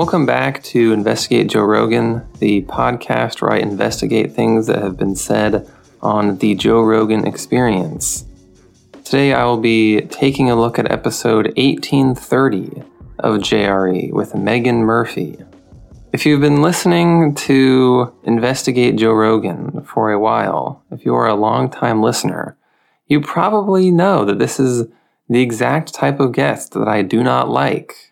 Welcome back to Investigate Joe Rogan, the podcast where I investigate things that have been said on the Joe Rogan experience. Today I will be taking a look at episode 1830 of JRE with Meghan Murphy. If you've been listening to Investigate Joe Rogan for a while, if you are a long-time listener, you probably know that this is the exact type of guest that I do not like.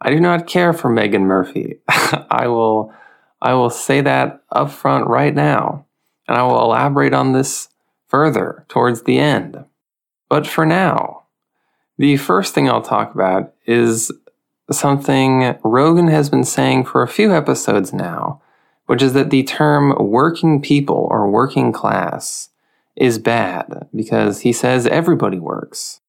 I do not care for Meghan Murphy. I will I will say that up front right now, and I will elaborate on this further towards the end. But for now, the first thing I'll talk about is something Rogan has been saying for a few episodes now, which is that the term working people or working class is bad because he says everybody works.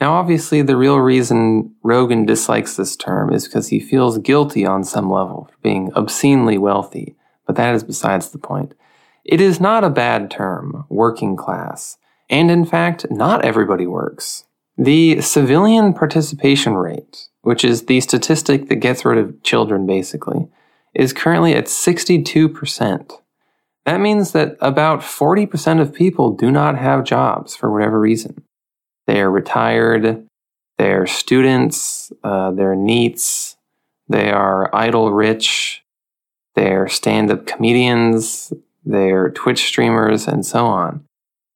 Now, obviously, the real reason Rogan dislikes this term is because he feels guilty on some level for being obscenely wealthy, but that is besides the point. It is not a bad term, working class, and in fact, not everybody works. The civilian participation rate, which is the statistic that gets rid of children basically, is currently at 62%. That means that about 40% of people do not have jobs for whatever reason. They are retired, they're students, uh, they're NEETs, they are idle rich, they're stand up comedians, they're Twitch streamers, and so on.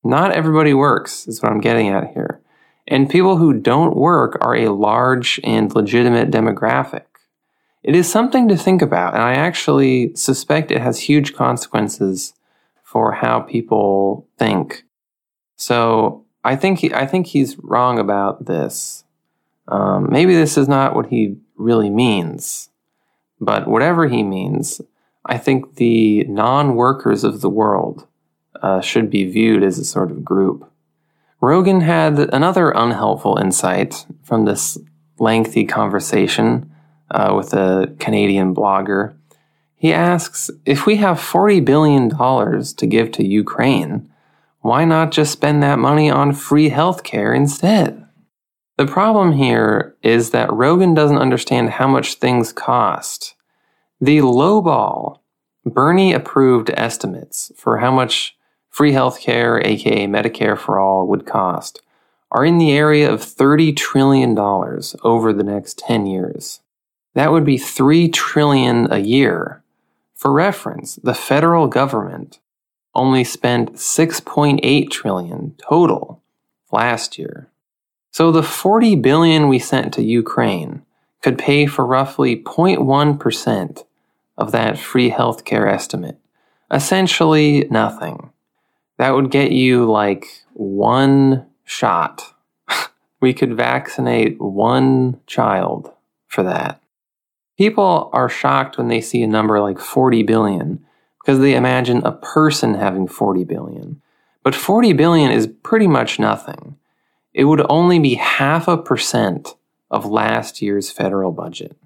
Not everybody works, is what I'm getting at here. And people who don't work are a large and legitimate demographic. It is something to think about, and I actually suspect it has huge consequences for how people think. So I think he, I think he's wrong about this. Um, maybe this is not what he really means, but whatever he means, I think the non-workers of the world uh, should be viewed as a sort of group. Rogan had another unhelpful insight from this lengthy conversation uh, with a Canadian blogger. He asks if we have $40 billion to give to Ukraine, why not just spend that money on free healthcare instead? The problem here is that Rogan doesn't understand how much things cost. The lowball, Bernie approved estimates for how much free healthcare, aka Medicare for all, would cost are in the area of $30 trillion over the next 10 years. That would be 3 trillion a year. For reference, the federal government only spent 6.8 trillion total last year. So the 40 billion we sent to Ukraine could pay for roughly 0.1% of that free healthcare estimate. Essentially nothing. That would get you like one shot. we could vaccinate one child for that. People are shocked when they see a number like 40 billion because they imagine a person having 40 billion. But 40 billion is pretty much nothing. It would only be half a percent of last year's federal budget.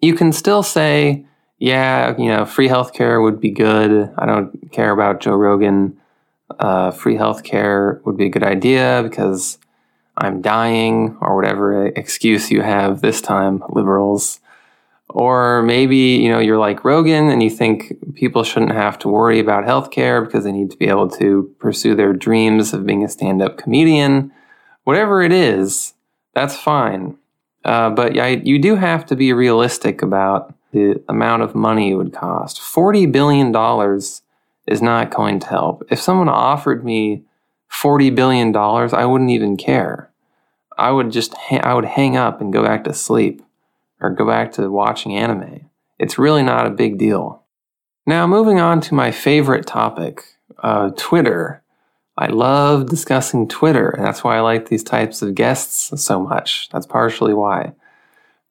You can still say, yeah, you know, free healthcare would be good. I don't care about Joe Rogan. Uh, free healthcare would be a good idea because I'm dying or whatever excuse you have this time, liberals. Or maybe, you know, you're like Rogan and you think people shouldn't have to worry about healthcare because they need to be able to pursue their dreams of being a stand up comedian. Whatever it is, that's fine. Uh, but you do have to be realistic about the amount of money it would cost. $40 billion is not going to help. If someone offered me $40 billion, I wouldn't even care. I would just, ha- I would hang up and go back to sleep or go back to watching anime. It's really not a big deal. Now, moving on to my favorite topic, uh, Twitter. I love discussing Twitter, and that's why I like these types of guests so much. That's partially why.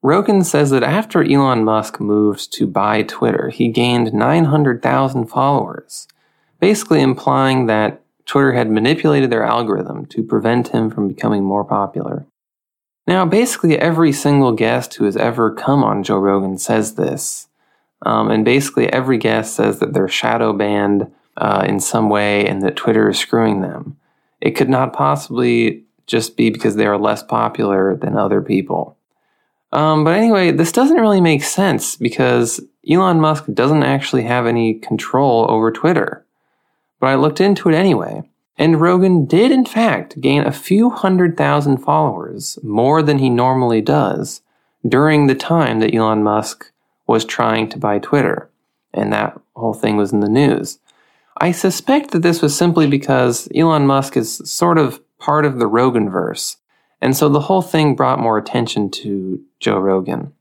Rogan says that after Elon Musk moved to buy Twitter, he gained 900,000 followers, basically implying that Twitter had manipulated their algorithm to prevent him from becoming more popular. Now, basically, every single guest who has ever come on Joe Rogan says this. Um, and basically, every guest says that they're shadow banned uh, in some way and that Twitter is screwing them. It could not possibly just be because they are less popular than other people. Um, but anyway, this doesn't really make sense because Elon Musk doesn't actually have any control over Twitter. But I looked into it anyway. And Rogan did, in fact, gain a few hundred thousand followers, more than he normally does, during the time that Elon Musk was trying to buy Twitter. And that whole thing was in the news. I suspect that this was simply because Elon Musk is sort of part of the Rogan verse. And so the whole thing brought more attention to Joe Rogan.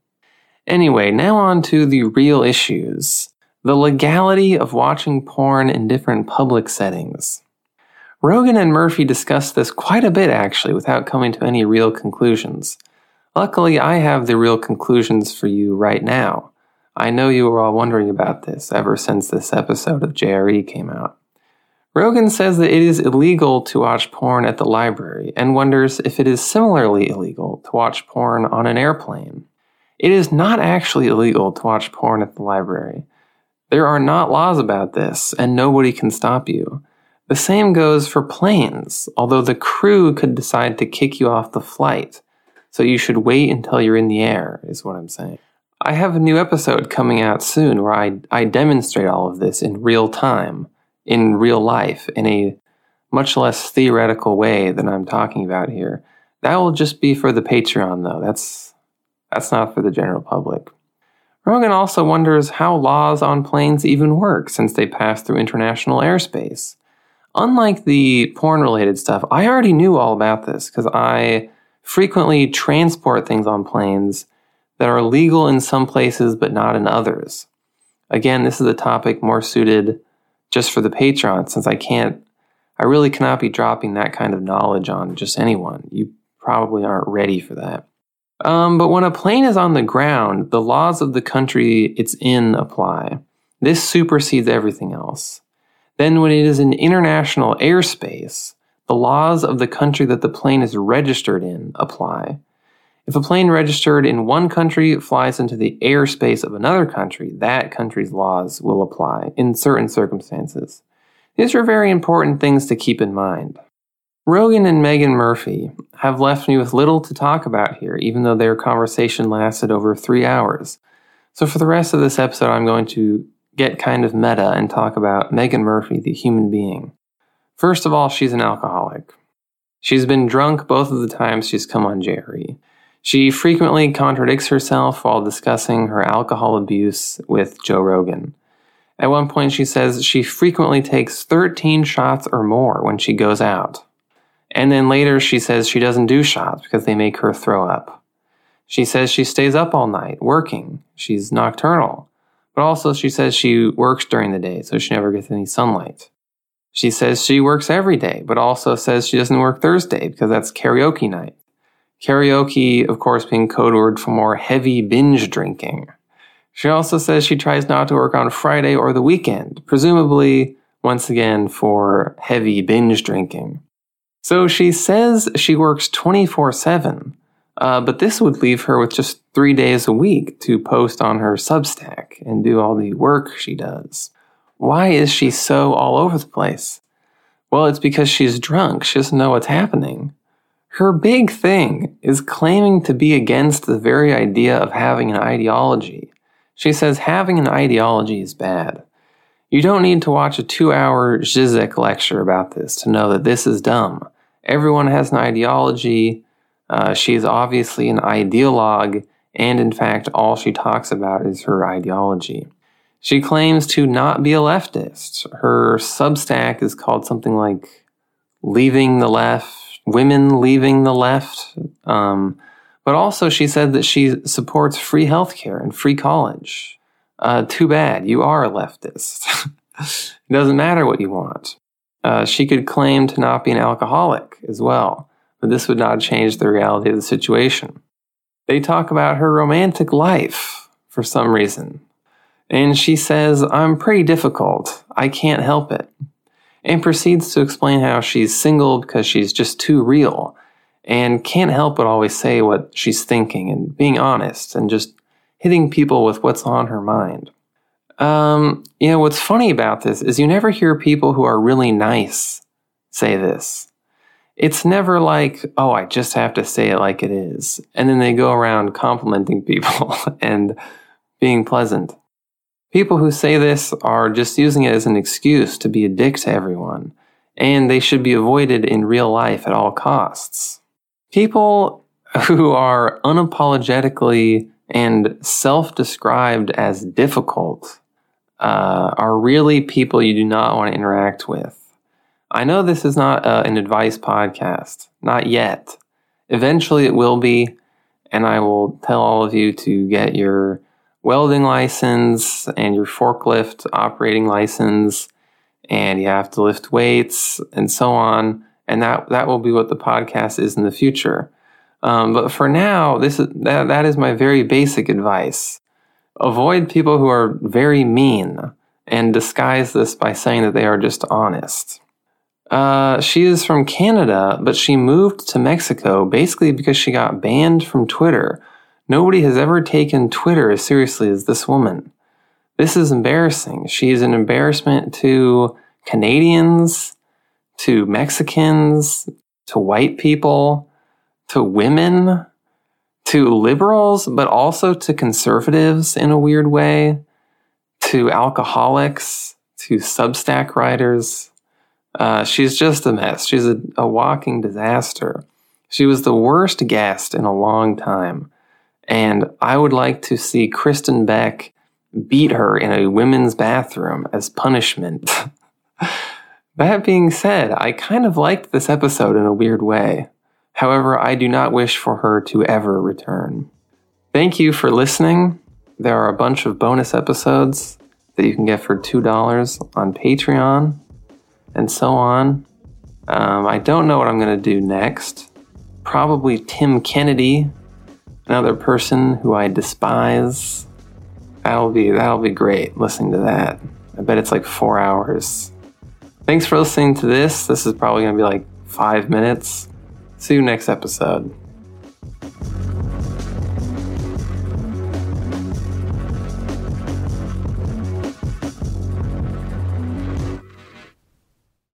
Anyway, now on to the real issues the legality of watching porn in different public settings. Rogan and Murphy discussed this quite a bit actually without coming to any real conclusions. Luckily, I have the real conclusions for you right now. I know you were all wondering about this ever since this episode of JRE came out. Rogan says that it is illegal to watch porn at the library and wonders if it is similarly illegal to watch porn on an airplane. It is not actually illegal to watch porn at the library. There are not laws about this, and nobody can stop you. The same goes for planes, although the crew could decide to kick you off the flight. So you should wait until you're in the air, is what I'm saying. I have a new episode coming out soon where I, I demonstrate all of this in real time, in real life, in a much less theoretical way than I'm talking about here. That will just be for the Patreon though. That's that's not for the general public. Rogan also wonders how laws on planes even work since they pass through international airspace. Unlike the porn related stuff, I already knew all about this because I frequently transport things on planes that are legal in some places but not in others. Again, this is a topic more suited just for the Patreon since I can't, I really cannot be dropping that kind of knowledge on just anyone. You probably aren't ready for that. Um, but when a plane is on the ground, the laws of the country it's in apply. This supersedes everything else. Then, when it is in international airspace, the laws of the country that the plane is registered in apply. If a plane registered in one country flies into the airspace of another country, that country's laws will apply in certain circumstances. These are very important things to keep in mind. Rogan and Meghan Murphy have left me with little to talk about here, even though their conversation lasted over three hours. So, for the rest of this episode, I'm going to get kind of meta and talk about Meghan Murphy, the human being. First of all, she's an alcoholic. She's been drunk both of the times she's come on JRE. She frequently contradicts herself while discussing her alcohol abuse with Joe Rogan. At one point, she says she frequently takes 13 shots or more when she goes out. And then later she says she doesn't do shots because they make her throw up. She says she stays up all night working. She's nocturnal. But also she says she works during the day, so she never gets any sunlight. She says she works every day, but also says she doesn't work Thursday because that's karaoke night. Karaoke, of course, being code word for more heavy binge drinking. She also says she tries not to work on Friday or the weekend, presumably, once again, for heavy binge drinking. So she says she works 24 uh, 7, but this would leave her with just three days a week to post on her Substack and do all the work she does. Why is she so all over the place? Well, it's because she's drunk. She doesn't know what's happening. Her big thing is claiming to be against the very idea of having an ideology. She says having an ideology is bad. You don't need to watch a two hour Zizek lecture about this to know that this is dumb. Everyone has an ideology. Uh, she is obviously an ideologue, and in fact, all she talks about is her ideology. She claims to not be a leftist. Her Substack is called something like Leaving the Left, Women Leaving the Left. Um, but also, she said that she supports free healthcare and free college. Uh, too bad, you are a leftist. it doesn't matter what you want. Uh, she could claim to not be an alcoholic as well, but this would not change the reality of the situation. They talk about her romantic life for some reason. And she says, I'm pretty difficult. I can't help it. And proceeds to explain how she's single because she's just too real and can't help but always say what she's thinking and being honest and just hitting people with what's on her mind. Um, you know, what's funny about this is you never hear people who are really nice say this. it's never like, oh, I just have to say it like it is. And then they go around complimenting people and being pleasant. People who say this are just using it as an excuse to be a dick to everyone, and they should be avoided in real life at all costs. People who are unapologetically and self described as difficult uh, are really people you do not want to interact with. I know this is not uh, an advice podcast, not yet. Eventually it will be, and I will tell all of you to get your welding license and your forklift operating license, and you have to lift weights and so on. And that, that will be what the podcast is in the future. Um, but for now, this is, that, that is my very basic advice. Avoid people who are very mean and disguise this by saying that they are just honest. Uh, she is from Canada, but she moved to Mexico basically because she got banned from Twitter. Nobody has ever taken Twitter as seriously as this woman. This is embarrassing. She is an embarrassment to Canadians, to Mexicans, to white people, to women, to liberals, but also to conservatives in a weird way, to alcoholics, to Substack writers. Uh, she's just a mess. She's a, a walking disaster. She was the worst guest in a long time. And I would like to see Kristin Beck beat her in a women's bathroom as punishment. that being said, I kind of liked this episode in a weird way. However, I do not wish for her to ever return. Thank you for listening. There are a bunch of bonus episodes that you can get for $2 on Patreon and so on. Um, I don't know what I'm going to do next. Probably Tim Kennedy, another person who I despise. That'll be that'll be great listening to that. I bet it's like four hours. Thanks for listening to this. This is probably to be like five minutes. See you next episode.